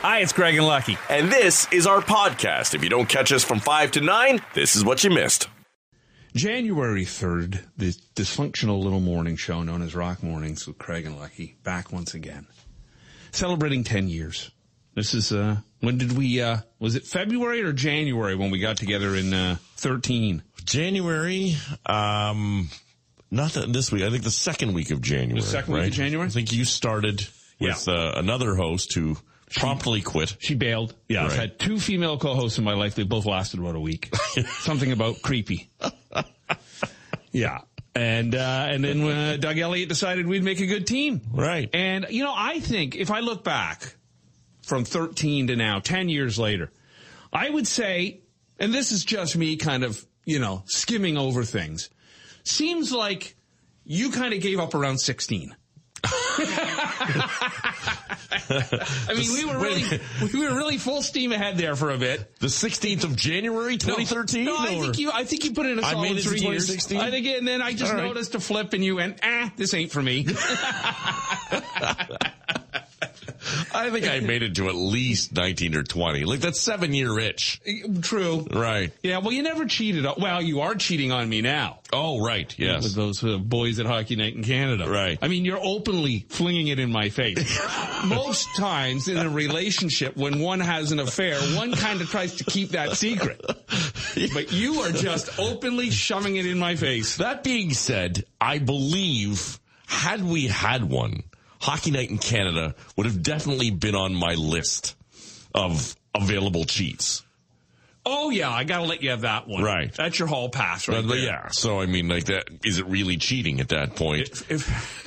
Hi, it's Greg and Lucky. And this is our podcast. If you don't catch us from 5 to 9, this is what you missed. January 3rd, the dysfunctional little morning show known as Rock Mornings with Craig and Lucky, back once again. Celebrating 10 years. This is, uh, when did we, uh, was it February or January when we got together in, uh, 13? January, um, not that this week. I think the second week of January. The second week right? of January? I think you started with uh, another host who promptly quit. She bailed. Yeah, I've had two female co-hosts in my life. They both lasted about a week. Something about creepy. yeah. And, uh, and then, uh, Doug Elliott decided we'd make a good team. Right. And, you know, I think if I look back from 13 to now, 10 years later, I would say, and this is just me kind of, you know, skimming over things, seems like you kind of gave up around 16. I mean, we were really, we were really full steam ahead there for a bit. The 16th of January, 2013? No, I think you, I think you put in a solid made it three years. 2016? I think, and then I just right. noticed a flip and you went, ah, this ain't for me. I think I made it to at least 19 or 20. Like that's seven year itch. True. Right. Yeah, well, you never cheated. Well, you are cheating on me now. Oh, right. Yes. With those uh, boys at Hockey Night in Canada. Right. I mean, you're openly flinging it in my face. Most times in a relationship, when one has an affair, one kind of tries to keep that secret. But you are just openly shoving it in my face. That being said, I believe had we had one, Hockey Night in Canada would have definitely been on my list of available cheats. Oh yeah, I gotta let you have that one. Right. That's your hall pass right there. yeah, so I mean, like that, is it really cheating at that point? If,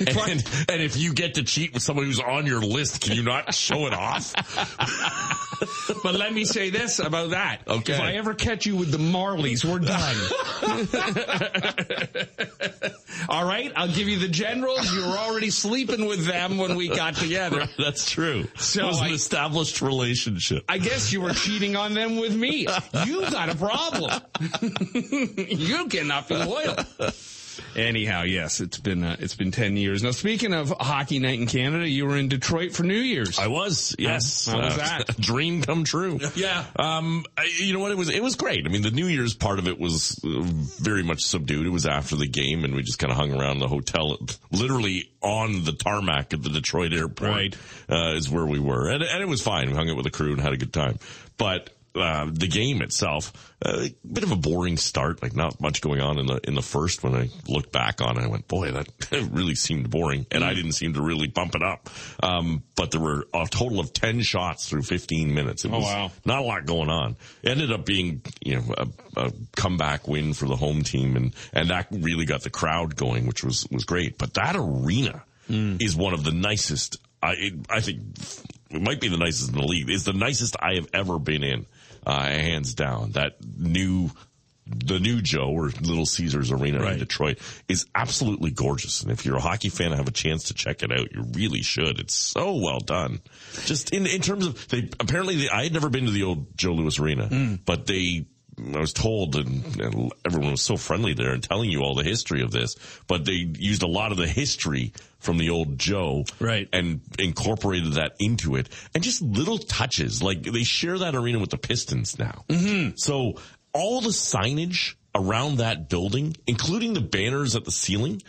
if, and, and if you get to cheat with someone who's on your list, can you not show it off? but let me say this about that. Okay. If I ever catch you with the Marleys, we're done. All right, I'll give you the generals. You were already sleeping with them when we got together. That's true. So it was an I- established relationship. I guess you were cheating on them with me. You got a problem. you cannot be loyal. Anyhow, yes, it's been uh, it's been ten years. Now, speaking of hockey night in Canada, you were in Detroit for New Year's. I was, yes. How was Uh, that? dream come true. Yeah. Um, I, you know what? It was, it was great. I mean, the New Year's part of it was uh, very much subdued. It was after the game and we just kind of hung around the hotel, literally on the tarmac at the Detroit airport. Right. Uh, is where we were. And, and it was fine. We hung out with the crew and had a good time. But, uh, the game itself, a bit of a boring start, like not much going on in the, in the first when I looked back on it. I went, boy, that really seemed boring. And I didn't seem to really bump it up. Um, but there were a total of 10 shots through 15 minutes. It Oh, was wow. not a lot going on. It ended up being, you know, a, a comeback win for the home team and, and that really got the crowd going, which was, was great. But that arena is one of the nicest. I, it, I think it might be the nicest in the league. It's the nicest I have ever been in, uh, hands down. That new, the new Joe or Little Caesars Arena in Detroit is absolutely gorgeous. And if you're a hockey fan and have a chance to check it out, you really should. It's so well done. Just in, in terms of they, apparently they, I had never been to the old Joe Louis Arena, but they, I was told and, and everyone was so friendly there and telling you all the history of this, but they used a lot of the history from the old Joe. Right. And incorporated that into it and just little touches. Like they share that arena with the Pistons now. Mm-hmm. So all the signage around that building, including the banners at the ceiling,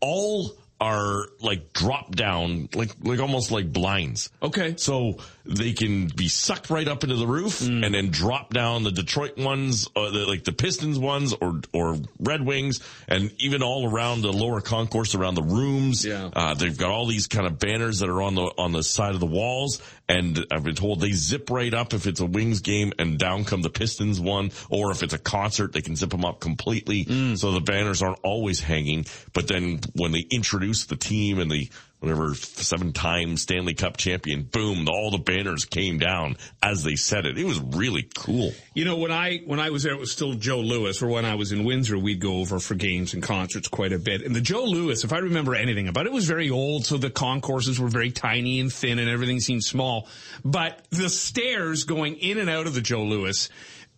all are like drop down, like, like almost like blinds. Okay. So they can be sucked right up into the roof and then drop down the Detroit ones, uh, the, like the Pistons ones or, or Red Wings and even all around the lower concourse around the rooms. Yeah. Uh, they've got all these kind of banners that are on the, on the side of the walls. And I've been told they zip right up if it's a Wings game and down come the Pistons one. Or if it's a concert, they can zip them up completely. Mm. So the banners aren't always hanging. But then when they introduce the team and the, whatever seven time Stanley Cup champion, boom, all the banners came down as they said it. It was really cool. You know, when I when I was there, it was still Joe Louis. Or when I was in Windsor, we'd go over for games and concerts quite a bit. And the Joe Louis, if I remember anything about it, was very old, so the concourses were very tiny and thin, and everything seemed small. But the stairs going in and out of the Joe Louis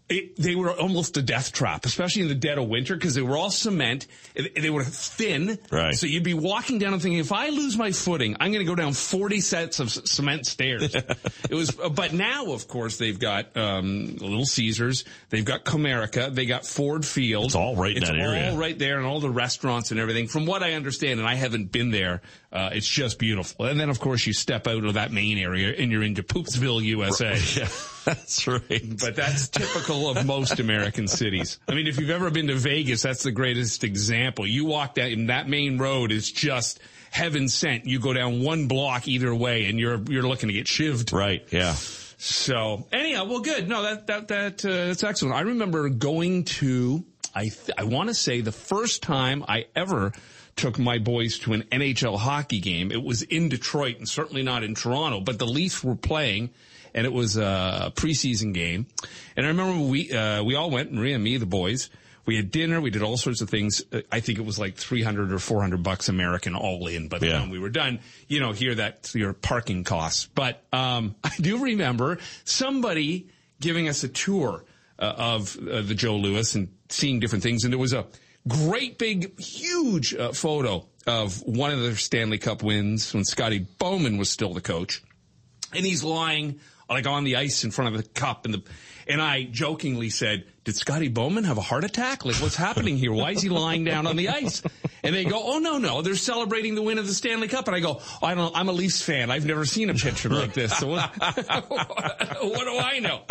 it, they were almost a death trap, especially in the dead of winter, because they were all cement. They were thin. Right. So you'd be walking down and thinking, if I lose my footing, I'm going to go down 40 sets of cement stairs. it was, but now, of course, they've got, um, Little Caesars. They've got Comerica. They got Ford Field. It's all right in it's that area. all right there and all the restaurants and everything. From what I understand, and I haven't been there, uh, it's just beautiful. And then, of course, you step out of that main area and you're into Poopsville, USA. Yeah, that's right. But that's typical of most American cities. I mean, if you've ever been to Vegas, that's the greatest example. You walk down that main road is just heaven sent. You go down one block either way and you're, you're looking to get shivved. Right. Yeah. So anyhow, well, good. No, that, that, that, uh, that's excellent. I remember going to, I, th- I want to say the first time I ever took my boys to an NHL hockey game. It was in Detroit and certainly not in Toronto, but the Leafs were playing and it was a preseason game. And I remember we, uh, we all went, Maria and me, the boys. We had dinner. We did all sorts of things. I think it was like 300 or 400 bucks American all in by the Yeah. time we were done. You know, here that's your parking costs. But, um, I do remember somebody giving us a tour uh, of uh, the Joe Louis and seeing different things. And there was a great big, huge uh, photo of one of their Stanley Cup wins when Scotty Bowman was still the coach and he's lying like on the ice in front of the cup and the and I jokingly said, "Did Scotty Bowman have a heart attack? Like what's happening here? Why is he lying down on the ice?" And they go, "Oh no, no, they're celebrating the win of the Stanley Cup." And I go, oh, "I don't. I'm a Leafs fan. I've never seen a picture like this. So what, what do I know?"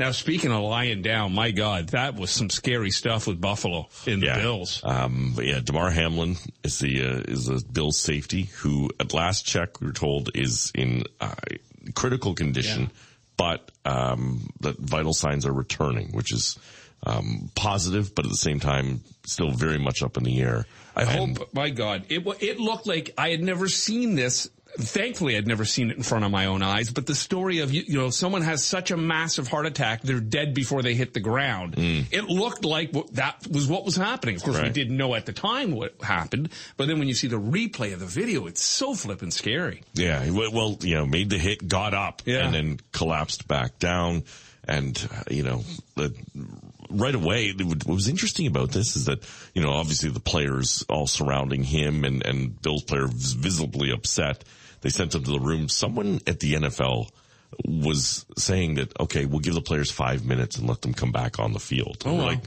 Now, speaking of lying down, my God, that was some scary stuff with Buffalo in the Yeah. Bills. Um, yeah, Damar Hamlin is the uh, is a Bills safety who, at last check, we were told is in uh, critical condition, Yeah. but um, that vital signs are returning, which is um, positive, but at the same time, still very much up in the air. I And- hope, my God, it it looked like I had never seen this. Thankfully, I'd never seen it in front of my own eyes. But the story of you, know, someone has such a massive heart attack, they're dead before they hit the ground. It looked like that was what was happening. Of course, we didn't know at the time what happened. But then when you see the replay of the video, it's so flippin' scary. Yeah, well, you know, made the hit, got up, Yeah. and then collapsed back down. And, uh, you know, the, right away, what was interesting about this is that, you know, obviously the players all surrounding him and, and Bill's player was visibly upset. They sent him to the room. Someone at the NFL was saying that, okay, we'll give the players five minutes and let them come back on the field. Oh, wow. like,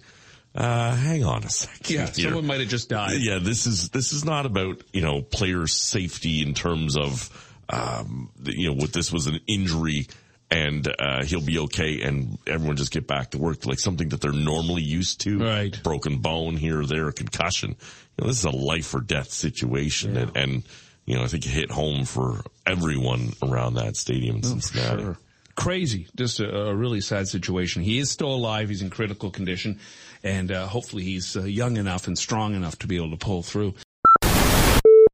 uh, hang on a second. Yeah, here. someone might have just died. Yeah, this is this is not about you know player safety in terms of um, you know what this was an injury and uh, he'll be okay and everyone just get back to work like something that they're normally used to. Right. Broken bone here or there, a concussion. You know, this is a life or death situation and, and you know I think it hit home for everyone around that stadium in Cincinnati. Sure. Crazy. Just a, a really sad situation. He is still alive. He's in critical condition. And uh, hopefully he's uh, young enough and strong enough to be able to pull through.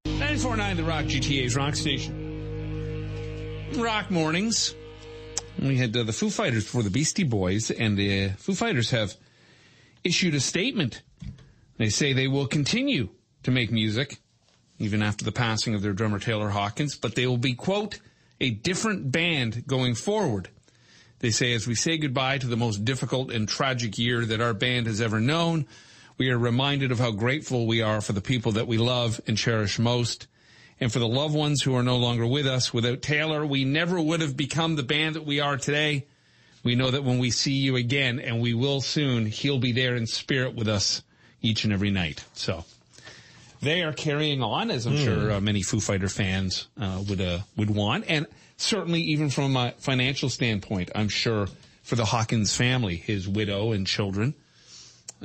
949 The Rock, GTA's Rock Station. Rock Mornings. We had uh, the Foo Fighters before the Beastie Boys, and the Foo Fighters have issued a statement. They say they will continue to make music even after the passing of their drummer Taylor Hawkins, but they will be, quote, a different band going forward. They say as we say goodbye to the most difficult and tragic year that our band has ever known, we are reminded of how grateful we are for the people that we love and cherish most. And for the loved ones who are no longer with us, without Taylor, we never would have become the band that we are today. We know that when we see you again, and we will soon, he'll be there in spirit with us each and every night. So they are carrying on, as I'm sure uh, many Foo Fighter fans uh, would uh, would want, and certainly even from a financial standpoint, I'm sure for the Hawkins family, his widow and children,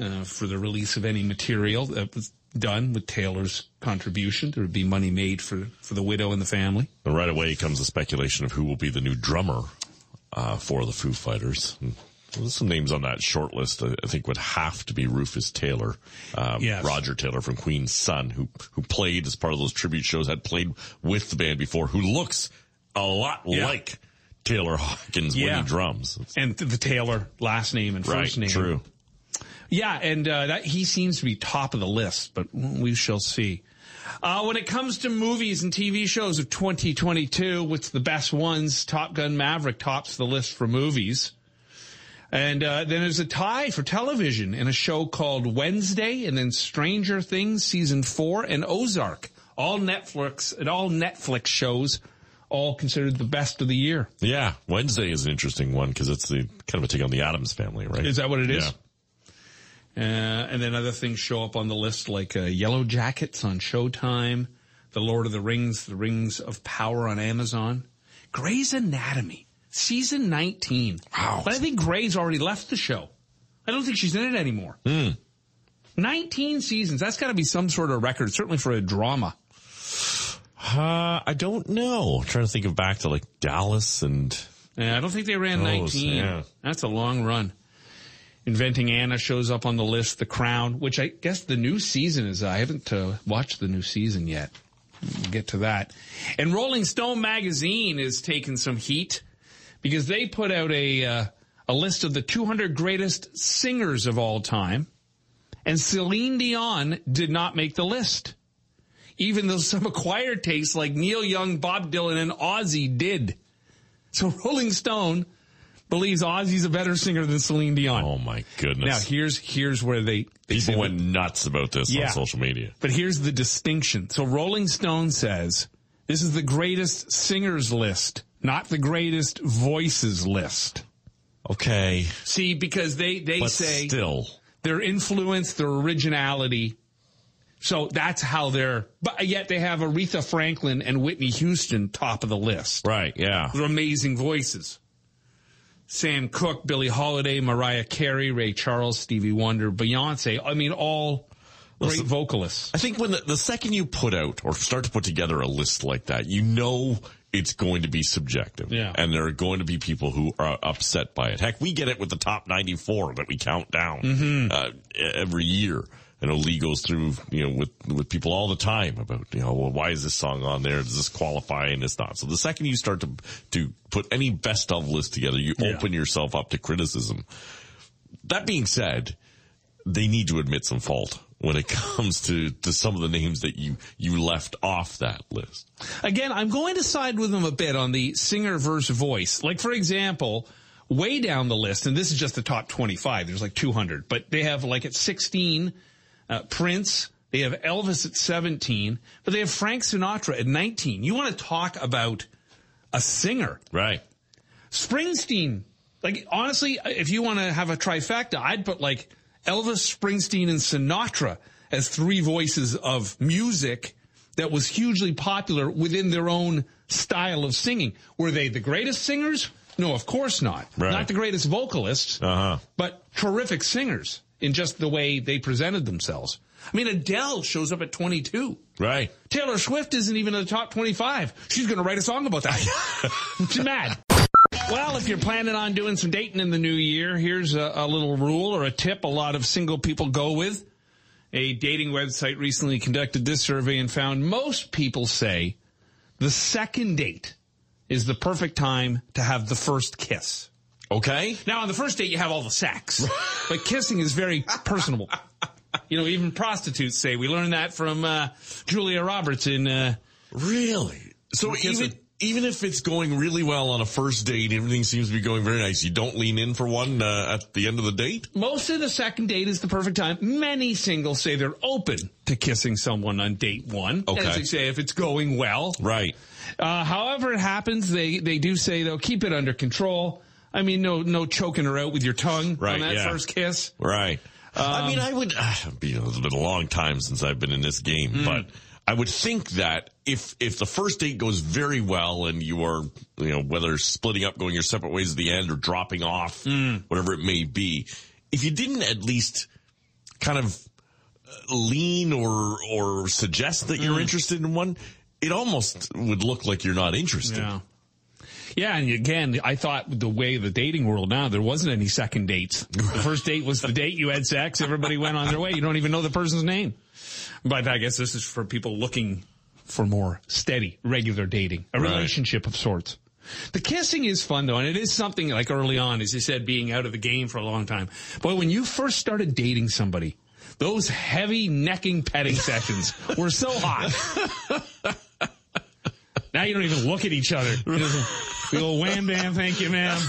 uh, for the release of any material that was done with Taylor's contribution, there would be money made for for the widow and the family. And right away comes the speculation of who will be the new drummer uh, for the Foo Fighters. And There's some names on that short list. I I think would have to be Rufus Taylor, um, Yes. Roger Taylor from Queen's son, who who played as part of those tribute shows, had played with the band before, who looks a lot Yeah. like Taylor Hawkins when he drums. And the Taylor last name and Right, first name. true. Yeah, and uh, that he seems to be top of the list, but we shall see. Uh, when it comes to movies and TV shows of 2022, what's the best ones? Top Gun Maverick tops the list for movies. And uh, then there's a tie for television in a show called Wednesday, and then Stranger Things season four and Ozark. All Netflix and all Netflix shows, all considered the best of the year. Yeah, Wednesday is an interesting one because it's the kind of a take on the Addams family, right? Is that what it is? Yeah. Uh, and then other things show up on the list like uh, Yellow Jackets on Showtime, The Lord of the Rings, The Rings of Power on Amazon, Grey's Anatomy, season 19. Wow. But I think Grey's already left the show. I don't think she's in it anymore. 19 seasons. That's got to be some sort of record, certainly for a drama. Uh, I don't know. I'm trying to think of back to like Dallas and Yeah, I don't think they ran Those, 19. yeah. That's a long run. Inventing Anna shows up on the list. The Crown, which I guess the new season is. I haven't uh, watched the new season yet. We'll get to that. And Rolling Stone magazine is taking some heat because they put out a uh, a list of the 200 greatest singers of all time, and Celine Dion did not make the list, even though some acquired tastes like Neil Young, Bob Dylan, and Ozzy did. So Rolling Stone believes Ozzy's a better singer than Celine Dion. oh my goodness. Now here's here's where they, they People went nuts about this Yeah. on social media. but here's the distinction. So Rolling Stone says this is the greatest singers list, not the greatest voices list. Okay. See, because they they But say still. their influence, their originality. So that's how they're, but yet they have Aretha Franklin and Whitney Houston top of the list. Right, yeah. They're amazing voices. Sam Cooke, Billie Holiday, Mariah Carey, Ray Charles, Stevie Wonder, Beyonce. I mean, all great Listen, vocalists. I think when the, the second you put out or start to put together a list like that, you know it's going to be subjective. Yeah. And there are going to be people who are upset by it. Heck, we get it with the top 94 that we count down Mm-hmm. uh, every year. I know Lee goes through, you know, with, with people all the time about, you know, well, why is this song on there? Does this qualify? And it's not. So the second you start to, to put any best of list together, you Yeah. open yourself up to criticism. That being said, they need to admit some fault when it comes to, to some of the names that you, you left off that list. Again, I'm going to side with them a bit on the singer versus voice. Like, for example, way down the list, and this is just the top 25, there's like 200, but they have like at 16, uh, Prince, they have Elvis at 17, but they have Frank Sinatra at 19. You want to talk about a singer. Right. Springsteen, like honestly, if you want to have a trifecta, I'd put like Elvis, Springsteen, and Sinatra as three voices of music that was hugely popular within their own style of singing. Were they the greatest singers? No, of course not. Right. Not the greatest vocalists, Uh-huh. but terrific singers in just the way they presented themselves. I mean, Adele shows up at 22. Right. Taylor Swift isn't even in the top 25. She's going to write a song about that. She's mad. Well, if you're planning on doing some dating in the new year, here's a, a little rule or a tip a lot of single people go with. A dating website recently conducted this survey and found most people say the second date is the perfect time to have the first kiss. Okay. Now, on the first date, you have all the sex, but kissing is very personable. You know, even prostitutes say we learned that from uh, Julia Roberts in. Uh, Really? So even, even if it's going really well on a first date, everything seems to be going very nice. You don't lean in for one uh, at the end of the date? most of the second date is the perfect time. Many singles say they're open to kissing someone on date one, Okay. as they say if it's going well. Right. Uh, however it happens, they they do say they'll keep it under control. I mean, no no choking her out with your tongue Right, on that yeah. first kiss. Right. I mean, I would, uh, you know, it's been a long time since I've been in this game, but I would think that if, if the first date goes very well and you are, you know, whether splitting up, going your separate ways at the end or dropping off, whatever it may be, if you didn't at least kind of uh, lean or, or suggest that you're interested in one, it almost would look like you're not interested. Yeah. Yeah, and again, I thought the way the dating world now, there wasn't any second dates. The first date was the date, you had sex, everybody went on their way. You don't even know the person's name. But I guess this is for people looking for more steady, regular dating, a Right. relationship of sorts. The kissing is fun though, and it is something like early on, as you said, being out of the game for a long time. Boy, when you first started dating somebody, those heavy necking petting sessions were so hot. Now you don't even look at each other. Just, old wham bam, thank you, ma'am.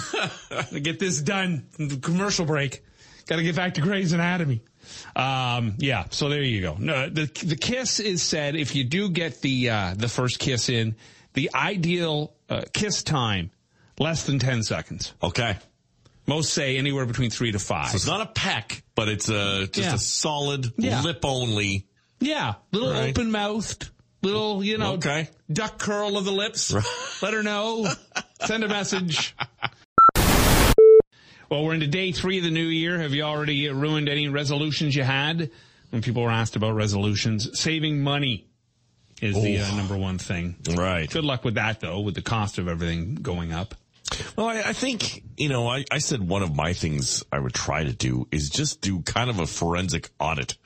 Get this done. Commercial break. Got to get back to Grey's Anatomy. Um, yeah, so there you go. No, the the kiss is said if you do get the uh, the first kiss in, the ideal uh, kiss time less than ten seconds. Okay. Most say anywhere between three to five. So it's not a peck, but it's a just Yeah. a solid Yeah. lip only. Yeah, little Right. open mouthed, little you know, Okay. duck curl of the lips. Let her know. Send a message. Well, we're into day three of the new year. Have you already ruined any resolutions you had? When people were asked about resolutions, saving money is the uh, number one thing. Right. Good luck with that, though, with the cost of everything going up. Well, I, I think, you know, I, I said one of my things I would try to do is just do kind of a forensic audit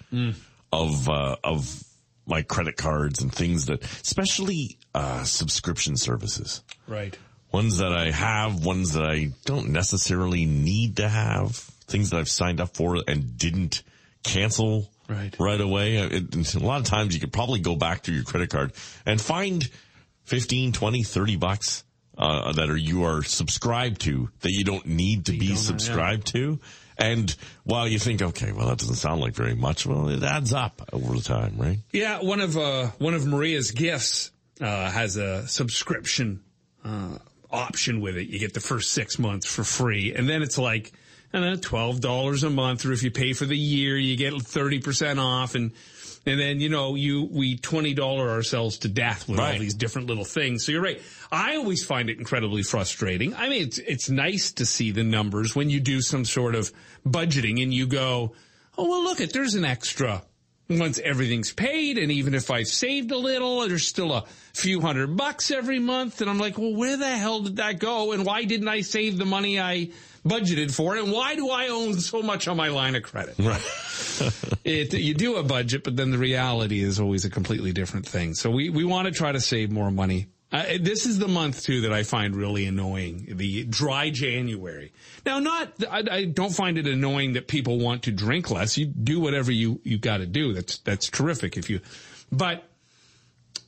of, uh, of my credit cards and things that, especially, uh, subscription services. Right. Ones that I have, ones that I don't necessarily need to have, things that I've signed up for and didn't cancel Right. right away. It, a lot of times you could probably go back to your credit card and find 15, 20, 30 bucks, uh, that are, you are subscribed to that you don't need to be don't, yeah. subscribed to. And while you think, okay, well, that doesn't sound like very much, well, it adds up over the time, right? Yeah, one of uh, one of Maria's gifts uh, has a subscription uh, option with it. You get the first six months for free, and then it's like and then twelve dollars a month, or if you pay for the year, you get thirty percent off, and and then you know you we twenty dollar ourselves to death with all these different little things. So you're right. I always find it incredibly frustrating. I mean, it's it's nice to see the numbers when you do some sort of budgeting and you go, oh well, look at there's an extra once everything's paid and even if I've saved a little, there's still a few hundred bucks every month. And I'm like, well, where the hell did that go? And why didn't I save the money I budgeted for it? And why do I own so much on my line of credit? Right. It, you do a budget, but then the reality is always a completely different thing. So we, we want to try to save more money. Uh, this is the month too that I find really annoying. The dry January. Now, not, I, I don't find it annoying that people want to drink less. You do whatever you, you got to do. That's, that's terrific if you, but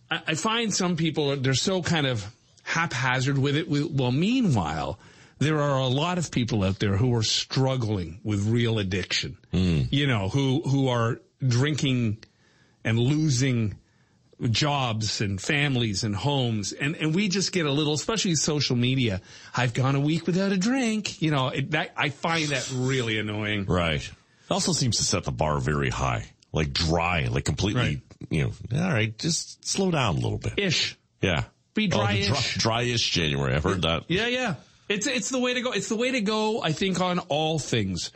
I, I find some people, they're so kind of haphazard with it. Well, meanwhile, there are a lot of people out there who are struggling with real addiction. Hmm. You know, who, who are drinking and losing jobs and families and homes. And, and we just get a little, especially social media. I've gone a week without a drink. You know, it, that, I find that really annoying. Right. It also seems to set the bar very high, like dry, like completely, Right. you know, all right, just slow down a little bit. Ish. Yeah. Be Oh, dry-ish. dry, dryish January. I've heard that. Yeah, yeah. It's it's the way to go. It's the way to go. I think on all things,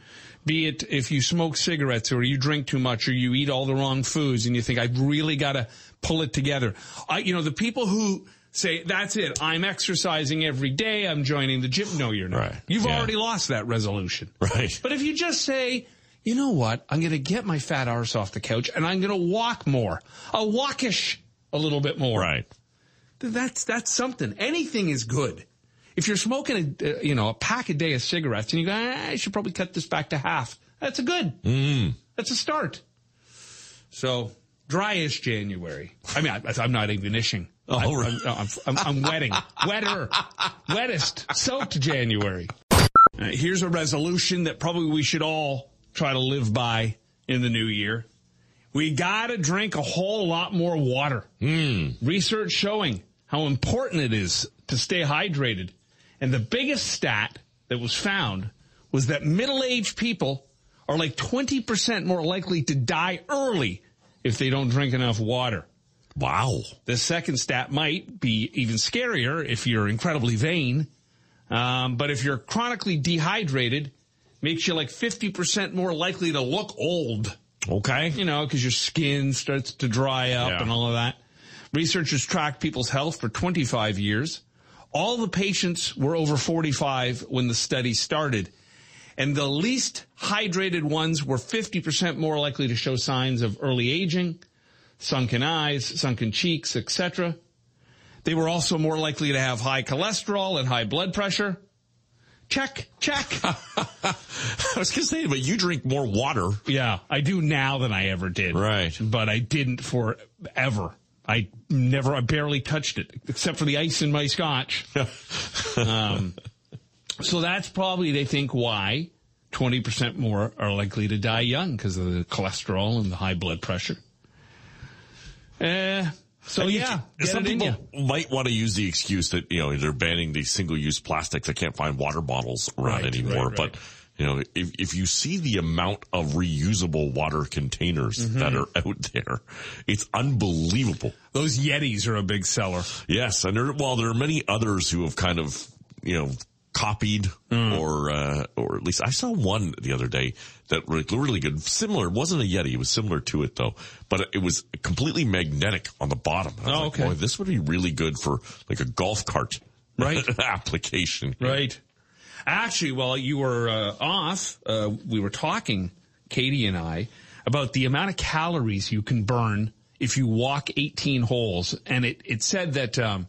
be it if you smoke cigarettes or you drink too much or you eat all the wrong foods and you think I've really got to pull it together. I, you know, the people who say that's it. I'm exercising every day. I'm joining the gym. No, you're not. Right. You've Yeah. already lost that resolution. Right. But if you just say, you know what, I'm going to get my fat arse off the couch and I'm going to walk more. I'll walkish a little bit more. Right. That's that's something. Anything is good. If you're smoking a uh, you know a pack a day of cigarettes and you go, "Ah, I should probably cut this back to half. That's a good. Mm. That's a start. So dryish January. I mean, I, I'm not even ishing. Oh, I, right. I'm, I'm, I'm, I'm wetting, wetter, wettest, soaked January. Uh, here's a resolution that probably we should all try to live by in the new year. We gotta drink a whole lot more water. Research showing how important it is to stay hydrated. And the biggest stat that was found was that middle-aged people are like 20% more likely to die early if they don't drink enough water. Wow. The second stat might be even scarier if you're incredibly vain. Um, but if you're chronically dehydrated, makes you like 50% more likely to look old Okay. you know, because your skin starts to dry up Yeah. and all of that. Researchers tracked people's health for 25 years. All the patients were over 45 when the study started. And the least hydrated ones were 50% more likely to show signs of early aging, sunken eyes, sunken cheeks, etc. They were also more likely to have high cholesterol and high blood pressure. Check, check. I was to say, but you drink more water. Yeah, I do now than I ever did. Right. But I didn't forever. I never, I barely touched it except for the ice in my scotch. um, so that's probably, they think, why 20% more are likely to die young because of the cholesterol and the high blood pressure. Uh, so And yeah, some people might want to use the excuse that you know they're banning these single-use plastics. They can't find water bottles around Right, anymore. right, right. But you know, if if you see the amount of reusable water containers Mm-hmm. that are out there, it's unbelievable. Those Yetis are a big seller. Yes, and there, well, there are many others who have kind of, you know, copied Mm. or, uh, or at least I saw one the other day that were really good. Similar, it wasn't a Yeti, it was similar to it though, but it was completely magnetic on the bottom. And I was Oh, like, okay. boy, this would be really good for like a golf cart Right. application. Right. Actually, while you were uh, off, uh, we were talking, Katie and I, about the amount of calories you can burn if you walk 18 holes. And it, it said that um,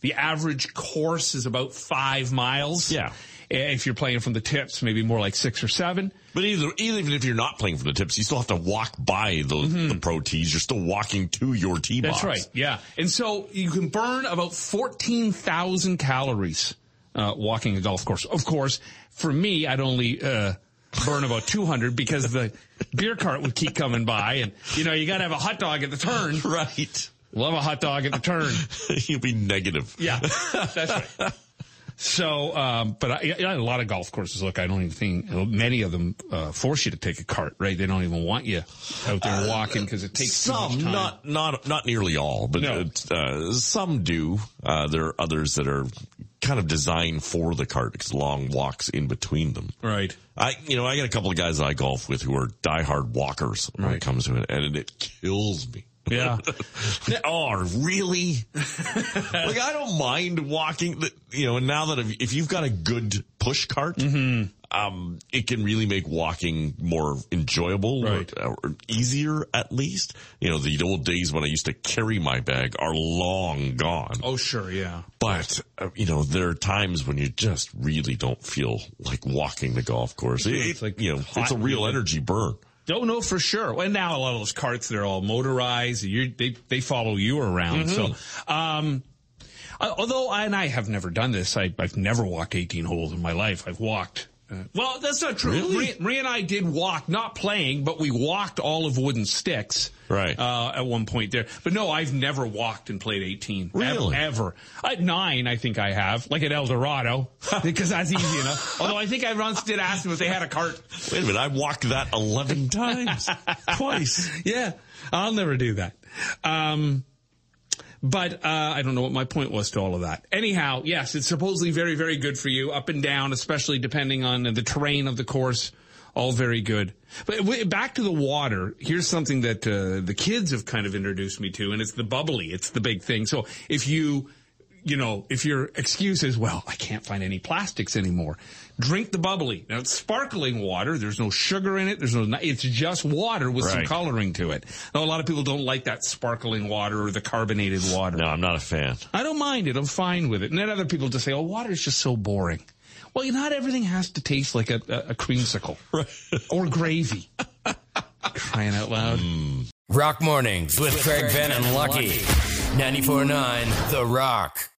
the average course is about five miles. Yeah. Eh, If you're playing from the tips, maybe more like six or seven. But either, even if you're not playing from the tips, you still have to walk by the, the pro tees. You're still walking to your tee Mm-hmm. That's box. right. Yeah. And so you can burn about 14,000 calories uh, walking a golf course. Of course, for me, I'd only uh, burn about 200 because the beer cart would keep coming by. And, you know, you got to have a hot dog at the turn. Right. Love a hot dog at the turn. You'll be negative. Yeah. That's right. So, um, but I, yeah, a lot of golf courses, look, I don't even think many of them uh, force you to take a cart, right? They don't even want you out there walking because it takes too much Some, time. not not not nearly all, but No. uh, some do. Uh, there are others that are kind of designed for the cart because long walks in between them. right. I, you know, I got a couple of guys that I golf with who are diehard walkers when Right. it comes to it, and it kills me. Yeah. oh, really? like I don't mind walking. The, you know, and now that if, if you've got a good push cart, Mm-hmm. Um, it can really make walking more enjoyable Right. or, or easier at least. You know, the old days when I used to carry my bag are long gone. Oh, sure. Yeah. But uh, you know, there are times when you just really don't feel like walking the golf course. It, It's like you know, it's a real energy burn. Don't know for sure. And now a lot of those carts, they're all motorized. you they, they follow you around. So, um, uh, although, I, and I have never done this. I, I've never walked 18 holes in my life. I've walked. Uh, well, that's not true. Really? Maria, Maria and I did walk, not playing, but we walked all of wooden sticks. Right. Uh, at one point there. But no, I've never walked and played 18. Really? Ever. ever. At nine, I think I have. Like at El Dorado. because that's easy enough. Although I think I once did ask them if they had a cart. Wait a minute, I walked that 11 times. Twice. Yeah, I'll never do that. Um, but uh, I don't know what my point was to all of that. Anyhow, yes, it's supposedly very, very good for you, up and down, especially depending on the terrain of the course. All very good. But back to the water. Here's something that uh, the kids have kind of introduced me to, and it's the bubbly. It's the big thing. So if you you know, if your excuse is, well, I can't find any plastics anymore, drink the bubbly. Now it's sparkling water. There's no sugar in it. There's no, it's just water with some coloring to it. Now a lot of people don't like that sparkling water or the carbonated water. No, I'm not a fan. I don't mind it. I'm fine with it. And then other people just say, oh, water is just so boring. Well, not everything has to taste like a, a, a creamsicle or gravy. Crying out loud. Mm. Rock Mornings with Craig Venn and Lucky. 94.9 The Rock.